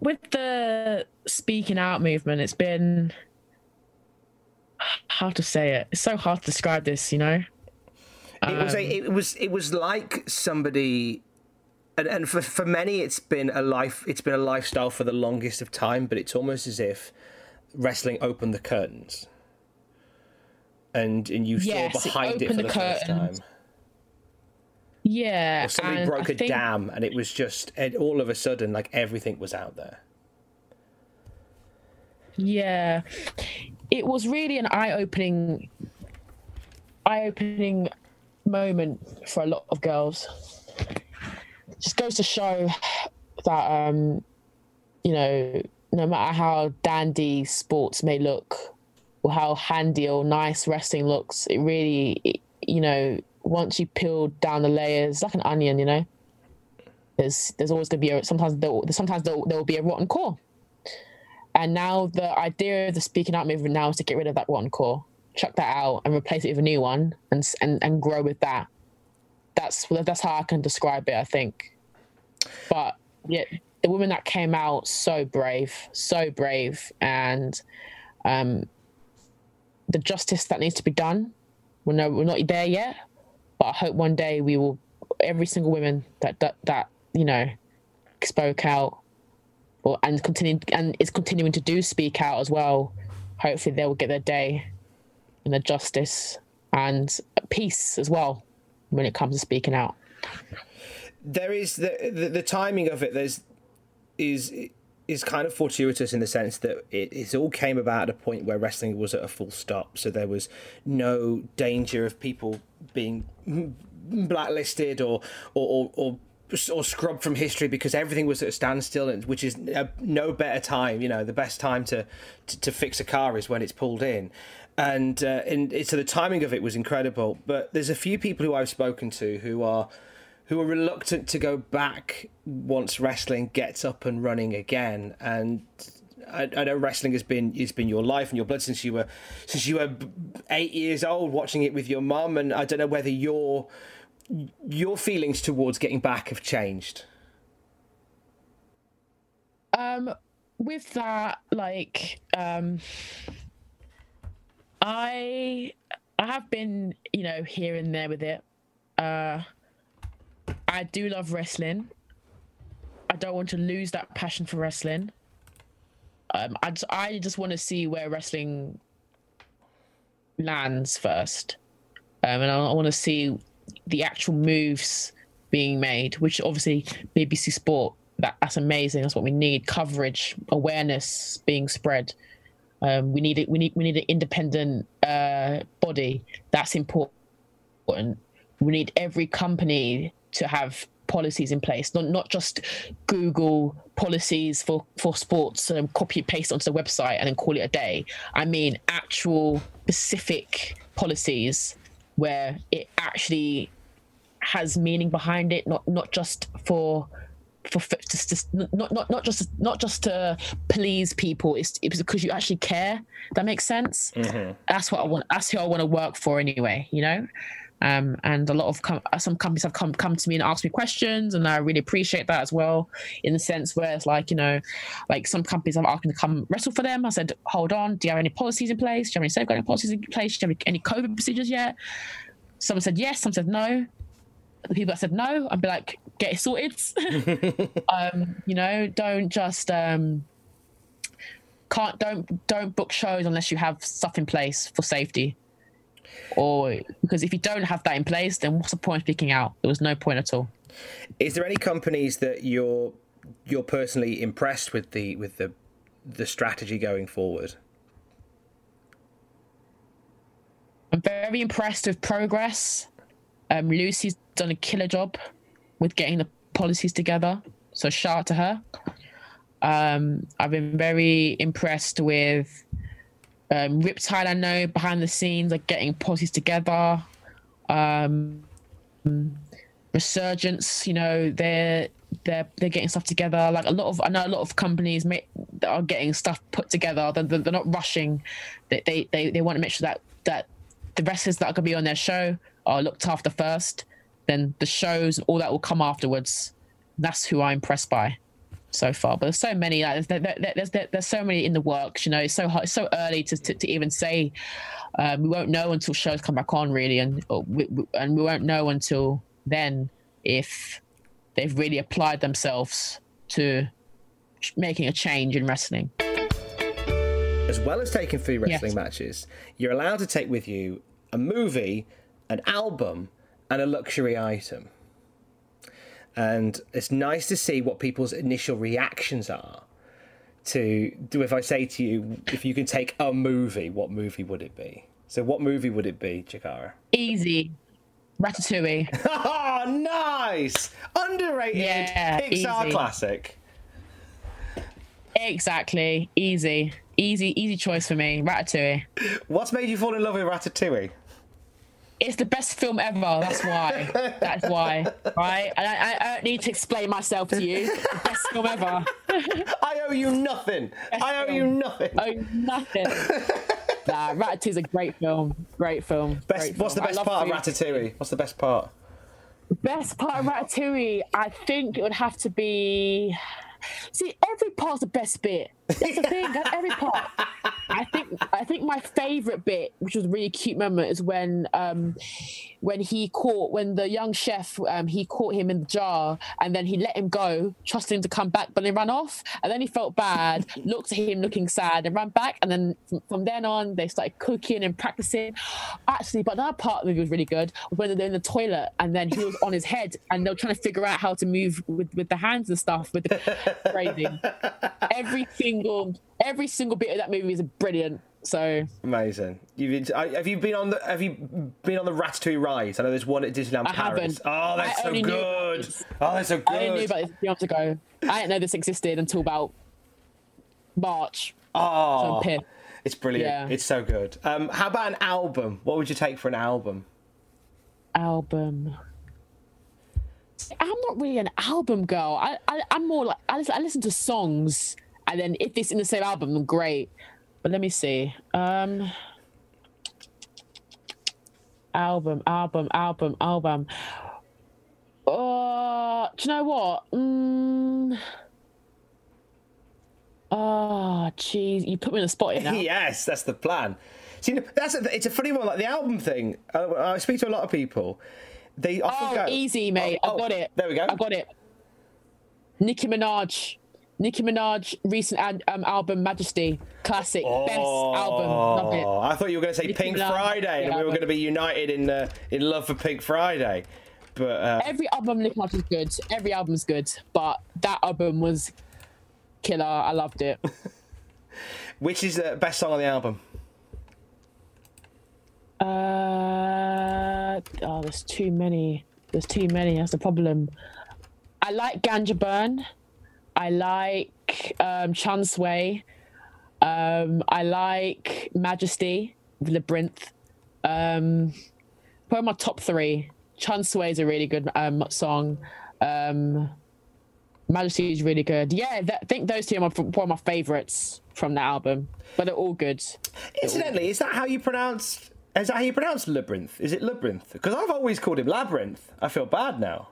D: with the speaking out movement, it's been how to say it. It's so hard to describe this, you know.
B: It was a, um, it was it was like somebody and, and for, for many it's been a life it's been a lifestyle for the longest of time, but it's almost as if wrestling opened the curtains. And and you
D: yes,
B: saw behind it, it for the, the first time.
D: Yeah.
B: Or somebody broke I a think... dam and it was just and all of a sudden like everything was out there.
D: Yeah. It was really an eye opening eye opening moment for a lot of girls. Just goes to show that um, you know, no matter how dandy sports may look, or how handy or nice wrestling looks, it really, it, you know, once you peel down the layers, like an onion, you know, there's there's always going to be a sometimes there sometimes there will be a rotten core. And now the idea of the speaking out movement now is to get rid of that rotten core chuck that out and replace it with a new one and and, and grow with that. That's that's how I can describe it. I think. But yeah, the woman that came out so brave, so brave, and um, the justice that needs to be done. We're no, we're not there yet, but I hope one day we will. Every single woman that that, that you know spoke out, or and continue and is continuing to do speak out as well. Hopefully, they will get their day and the justice and peace as well when it comes to speaking out.
B: There is the the, the timing of it. There's is is kind of fortuitous in the sense that it, it all came about at a point where wrestling was at a full stop. So there was no danger of people being blacklisted or or, or, or or scrubbed from history because everything was at a standstill, which is uh, no better time. You know, the best time to, to, to fix a car is when it's pulled in and uh, and so the timing of it was incredible. But there's a few people who I've spoken to who are who are reluctant to go back once wrestling gets up and running again. And I, I, know wrestling has been has been your life and your blood since you were since you were eight years old, watching it with your mum. And I don't know whether your your feelings towards getting back have changed.
D: Um, with that, like, um, I I have been, you know, here and there with it. Uh, I do love wrestling. I don't want to lose that passion for wrestling. Um, I just, I just want to see where wrestling lands first, um, and I, want to see the actual moves being made, which obviously BBC Sport that, that's amazing. That's what we need: coverage, awareness being spread. Um, we need it. We need we need an independent uh, body. That's important. We need every company to have policies in place, not not just Google policies for for sports and copy paste onto the website and then call it a day. I mean actual specific policies where it actually has meaning behind it, not not just for for just, just not not not just not just to please people. It's, it's because you actually care. That makes sense. Mm-hmm. That's what I want. That's who I want to work for anyway. You know. Um, and a lot of com- some companies have come come to me and asked me questions, and I really appreciate that as well. In the sense where it's like you know, like some companies asked me to come wrestle for them. I said, hold on, do you have any policies in place? Do you have any safeguarding policies in place? Do you have any COVID procedures yet? Someone said yes, some said no. The people that said no, I'd be like, get it sorted. um, you know, don't just um, can't don't don't book shows unless you have stuff in place for safety. Or because if you don't have that in place then what's the point of picking out? There was no point at all.
B: Is there any companies that you're you're personally impressed with the with the the strategy going forward?
D: I'm very impressed with progress. Um, lucy's done a killer job with getting the policies together so shout out to her um, I've been very impressed with um, Riptide. I know behind the scenes, like getting policies together. Um, Resurgence, you know, they're they're they're getting stuff together. Like a lot of, I know a lot of companies that are getting stuff put together. They're, they're not rushing. They, they they they want to make sure that that the wrestlers that are going to be on their show are looked after first. Then the shows, all that will come afterwards. That's who I'm impressed by so far. But there's so many. Like, there's, there's, there's, there's so many in the works. You know, it's so hard, it's so early to, to, to even say. Um, we won't know until shows come back on, really, and we, and we won't know until then if they've really applied themselves to making a change in wrestling.
B: As well as taking three wrestling
D: Yes.
B: matches, you're allowed to take with you a movie, an album, and a luxury item. And it's nice to see what people's initial reactions are to do if I say to you, if you can take a movie, what movie would it be? So what movie would it be, Chakara?
D: Easy, Ratatouille.
B: oh, nice! Underrated
D: Yeah,
B: Pixar
D: easy.
B: classic.
D: Exactly, easy, easy, easy choice for me. Ratatouille.
B: What's made you fall in love with Ratatouille?
D: It's the best film ever. That's why. That's why. Right? And I, I, don't need to explain myself to you. The best film ever.
B: I owe you nothing. I owe you nothing.
D: Oh, nothing. nah, Ratatouille's a great film. Great film.
B: Best,
D: great
B: what's the
D: film.
B: Best part
D: food.
B: of Ratatouille? What's the best part?
D: Best part of Ratatouille, I think it would have to be. See, every part's the best bit. That's the thing. Every part. I think. I think my favourite bit, which was a really cute moment, is when um, when he caught when the young chef um, he caught him in the jar and then he let him go, trusting him to come back, but he ran off and then he felt bad, looked at him looking sad, and ran back. And then from, from then on, they started cooking and practicing. Actually, but another part of the movie was really good was when they're in the toilet and then he was on his head and they were trying to figure out how to move with, with the hands and stuff with the crazy. every single every single bit of that movie is brilliant. So
B: Amazing. You've been, I- have you been on the Have you been on the Ratatouille ride? I know there's one at Disneyland
D: I
B: Paris.
D: haven't.
B: Oh, that's
D: I
B: so
D: only knew about
B: good. Oh, that's so good.
D: I only knew about this a few months ago. I didn't know this existed until about March. So
B: Oh,
D: I'm
B: it's brilliant.
D: Yeah.
B: It's so good. Um, how about an album? What would you take for an album?
D: album. I'm not really an album girl. I, I I'm more like I listen, I listen to songs, and then if it's in the same album, then great. But let me see. Um, album, album, album, album. Uh, do you know what? Mm, oh, jeez, you put me in a spot here now.
B: yes, that's the plan. See, that's a, it's a funny one. Like the album thing. Uh, I speak to a lot of people. They often
D: Oh,
B: go
D: easy, mate.
B: Oh,
D: I got it.
B: There we go.
D: I got it. Nicki Minaj. Nicki Minaj recent ad, um, album Majesty classic best album love it
B: Oh, I thought you were going to say
D: Nicki
B: Pink
D: Minaj,
B: Friday, and we were going to be united in uh, in love for Pink Friday. But uh,
D: every album Nicki Minaj is good every album's good but that album was killer I loved it
B: which is the best song on the album?
D: Uh oh there's too many. There's too many. That's the problem. I like Ganja Burn. I like um Chun Swae um I like Majesty Labyrinth. Um probably my top three. Chun Swae is a really good um song. Um Majesty is really good. Yeah that, I think those two are one of my favorites from that album but they're all good.
B: Incidentally, is that how you pronounce Is that how you pronounce labyrinth? Is it labyrinth? Because I've always called him labyrinth. I feel bad now.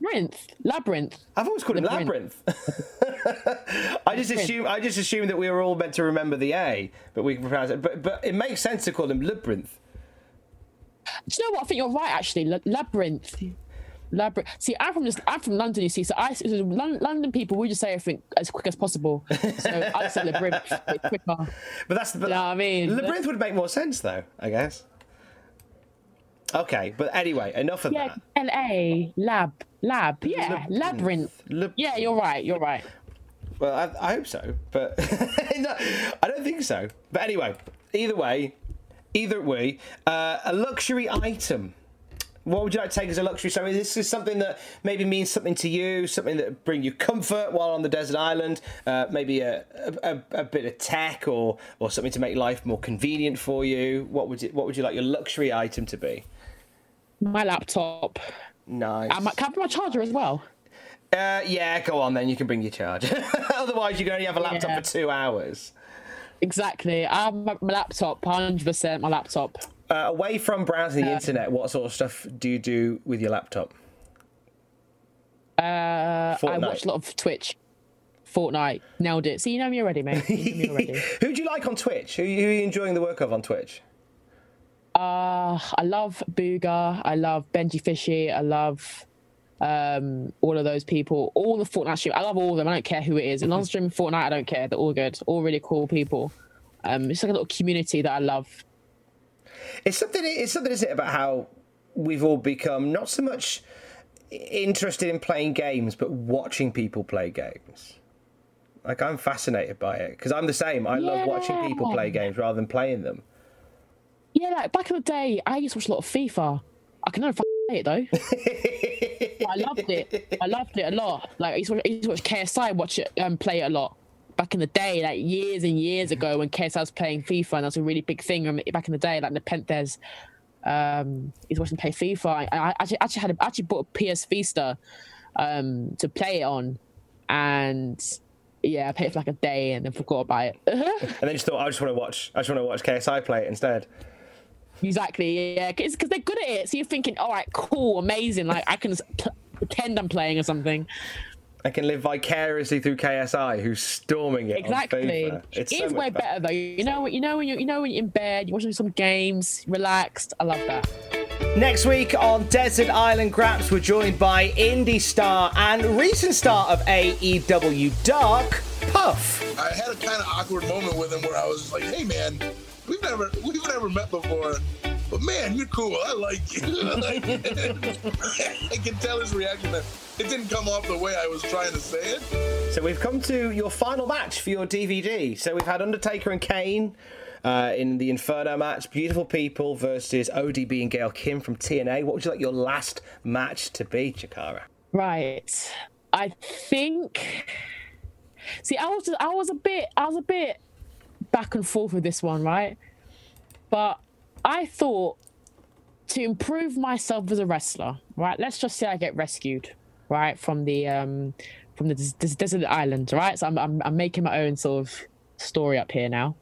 D: Labyrinth, labyrinth.
B: I've always called him labyrinth. I just assume I just assumed that we were all meant to remember the A, but we can pronounce it. But but it makes sense to call him labyrinth.
D: Do you know what? I think you're right. Actually, L- labyrinth. Labyrinth. See, I'm from just, I'm from London. You see, so I London people we just say everything as quick as possible. So I say labyrinth quicker.
B: But that's the.
D: You know what I mean?
B: Labyrinth would make more sense, though. I guess. Okay, but anyway, enough of
D: Yeah,
B: that.
D: L A lab lab. Yeah,
B: Labyrinth.
D: labyrinth. Yeah, you're right. You're right.
B: Well, I, I hope so, but no, I don't think so. But anyway, either way, either way, uh, a luxury item. What would you like to take as a luxury? So this is something that maybe means something to you, something that bring you comfort while on the desert island. Uh, maybe a, a, a bit of tech or or something to make life more convenient for you. What would you, what would you like your luxury item to be?
D: My laptop.
B: Nice.
D: I might can I have my charger as well.
B: Uh, yeah, go on then. You can bring your charger. Otherwise, you can only have a laptop
D: Yeah.
B: for two hours.
D: Exactly. I have my, my laptop. Hundred percent. My laptop.
B: Uh, away from browsing the internet, what sort of stuff do you do with your laptop?
D: Uh, I watch a lot of Twitch. Fortnite nailed it. See, you know me already, mate. You know me already.
B: Who do you like on Twitch? Who, who are you enjoying the work of on Twitch?
D: Uh, I love Bugha. I love BenjyFishy. I love um, all of those people. All the Fortnite stream. I love all of them. I don't care who it is. As long as streaming Fortnite, I don't care. They're all good. All really cool people. Um, it's like a little community that I love.
B: It's something. It's something, isn't it, about how we've all become not so much interested in playing games, but watching people play games. Like I'm fascinated by it because I'm the same. I love watching people play games rather than playing them.
D: Yeah, like back in the day, I used to watch a lot of FIFA. I can never play it though. I loved it. I loved it a lot. Like I used to watch, I used to watch KSI watch it um, play it a lot. Back in the day, like years and years ago, when KSI was playing FIFA, and that was a really big thing. Back in the day, like the Penthers, um, he's watching play FIFA. I, actually actually had a, actually bought a PS Vista um, to play it on, and yeah, I played it for like a day and then forgot about it.
B: And then just thought, I just want to watch. I just want to watch KSI play it instead.
D: Exactly, yeah, because they're good at it. So you're thinking, all right, cool, amazing. Like I can pl- pretend I'm playing or something.
B: I can live vicariously through KSI, who's storming it. on
D: Exactly.
B: FIFA. It's
D: It
B: so
D: is
B: much
D: way better though. You know, you know when you you know when you're in bed, you're watching some games, relaxed. I love that.
B: Next week on Desert Island Graps, we're joined by indie star and recent star of AEW Dark, Puff.
A: I had a kind of awkward moment with him where I was like, "Hey, man, we've never we've never met before, but man, you're cool. I like you." I can tell his reaction that it didn't come off the way I was trying to say it.
B: So we've come to your final match for your DVD. So we've had Undertaker and Kane uh, in the Inferno match, Beautiful People versus ODB and Gail Kim from TNA. What would you like your last match to be, Chakara?
D: Right. I think. See, I was I was a bit I was a bit back and forth with this one, right? But I thought to improve myself as a wrestler, right? Let's just say I get rescued, right, from the um from the des- des- desert island, right? So I'm, I'm I'm making my own sort of story up here now.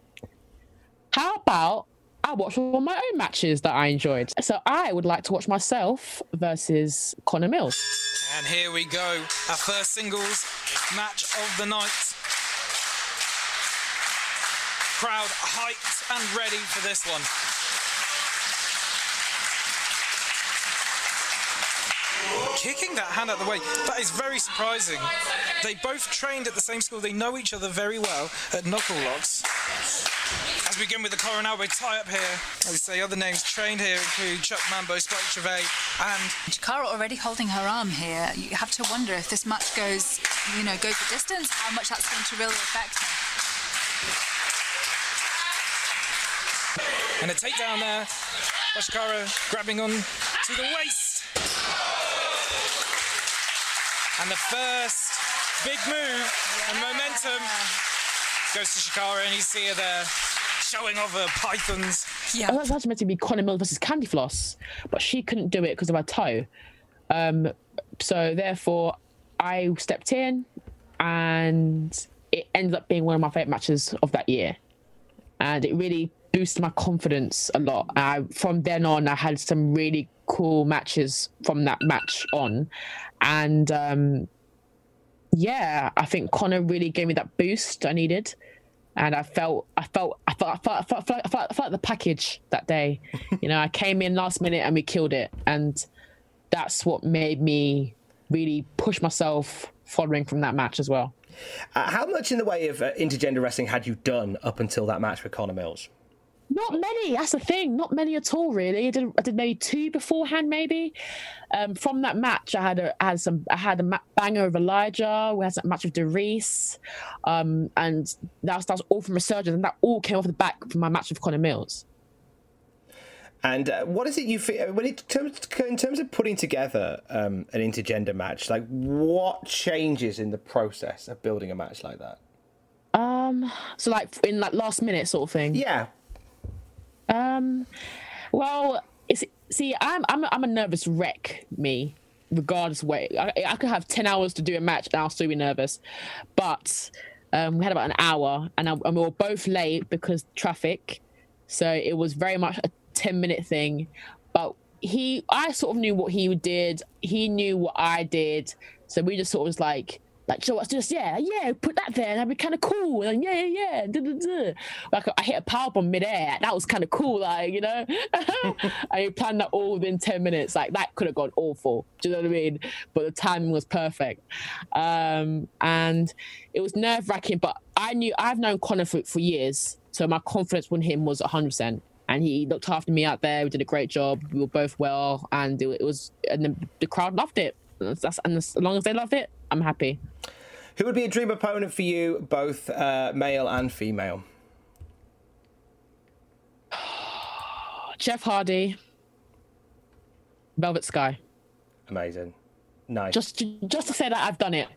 D: How about I watch all my own matches that I enjoyed? So I would like to watch myself versus Connor Mills.
I: And here we go, our first singles match of the night. Crowd hyped and ready for this one. Kicking that hand out of the way, that is very surprising. They both trained at the same school, they know each other very well at Knucklelocks. As we begin with the Coronado we tie up here, as we say, other names trained here include Chuck Mambo, Spike Trivet, and
J: Chakara already holding her arm here. You have to wonder if this match goes, you know, goes the distance, how much that's going to really affect her.
I: And a takedown there. Bashkara grabbing on to the waist. And the first big move and momentum goes to Chakara, and you see her there showing off her pythons.
D: Yeah. That was actually meant to be Connor Mill versus Candy Floss, but she couldn't do it because of her toe. Um, so therefore, I stepped in, and it ended up being one of my favorite matches of that year, and it really boosted my confidence a lot. I, from then on, I had some really cool matches from that match on, and um, yeah, I think Connor really gave me that boost I needed. And I felt, I felt, I felt, I felt, I felt, I felt, I felt, I felt the package that day. you know, I came in last minute and we killed it, and that's what made me really push myself following from that match as well.
B: Uh, how much in the way of uh, intergender wrestling had you done up until that match with Connor Mills?
D: Not many. That's the thing. Not many at all, really. I did, I did maybe two beforehand, maybe. Um, from that match, I had a I had some. I had a banger of Elijah. We had a match with Derice, um, and that was, that was all from Resurgence, and that all came off the back from my match with Connor Mills.
B: And uh, what is it you feel when it terms, in terms of putting together um, an intergender match? Like, what changes in the process of building a match like that?
D: Um, so like in like last minute sort of thing.
B: Yeah.
D: Um, well, see, I'm I'm I'm a nervous wreck. Me, regardless way, I, I could have ten hours to do a match and I'll still be nervous. But um, we had about an hour, and, I, and we were both late because traffic. So it was very much a ten minute thing. But he, I sort of knew what he did. He knew what I did. So we just sort of was like like, so what's just yeah, yeah, put that there, and that'd be kind of cool. And yeah, yeah, yeah. Duh, duh, duh. Like I hit a power bomb midair. That was kind of cool, like you know. I planned that all within ten minutes. Like that could have gone awful. Do you know what I mean? But the timing was perfect, um, and it was nerve wracking. But I knew I've known Connor for, for years, so my confidence in him was hundred percent and he looked after me out there. We did a great job. We were both well, and it, it was, and the, the crowd loved it. That's, and as long as they loved it, I'm happy.
B: Who would be a dream opponent for you, both uh, male and female?
D: Jeff Hardy, Velvet Sky.
B: Amazing, nice.
D: Just, just to say that I've done it.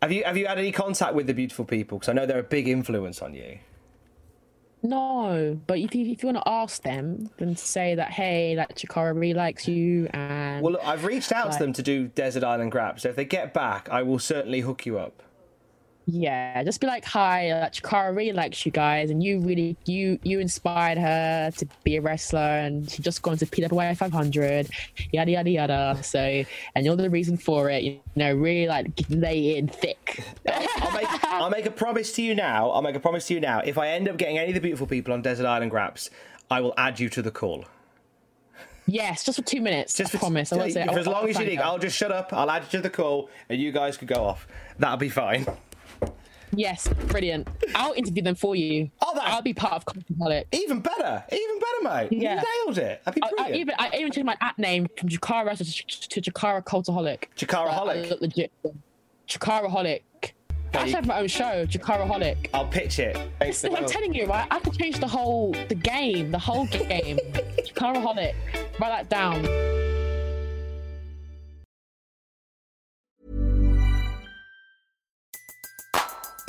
B: Have you have you had any contact with the beautiful people? Because I know they're a big influence on you.
D: No, but if you, if you want to ask them, then say that hey, like Chakara really likes you, and
B: well, look, I've reached out
D: like,
B: to them to do Desert Island Graps. So if they get back, I will certainly hook you up.
D: Yeah, just be like, hi, like Chakara really likes you guys, and you really you you inspired her to be a wrestler, and she just gone to PWI 500, yada yada yada. So, and you're the reason for it. You know, really like lay in thick.
B: I'll, make, I'll make a promise to you now. I'll make a promise to you now. If I end up getting any of the beautiful people on Desert Island Graps, I will add you to the call.
D: Yes, just for two minutes. Just I for, promise. I
B: won't say, for oh, as long as you need. I'll just shut up. I'll add you to the call, and you guys could go off. That'll be fine.
D: Yes, brilliant. I'll interview them for you.
B: Oh, that
D: I'll be part of Cultaholic.
B: Even better, even better, mate.
D: Yeah.
B: You nailed it. That'd be
D: I, I even I even changed my app name from Chakara to, to Chakara Cultaholic.
B: Chakaraholic.
D: Uh, legit. Chakaraholic. I should have my own show, Chakaraholic.
B: I'll pitch it.
D: Listen, I'm telling you, right? I could change the whole the game, the whole game. Chakaraholic. Write that down.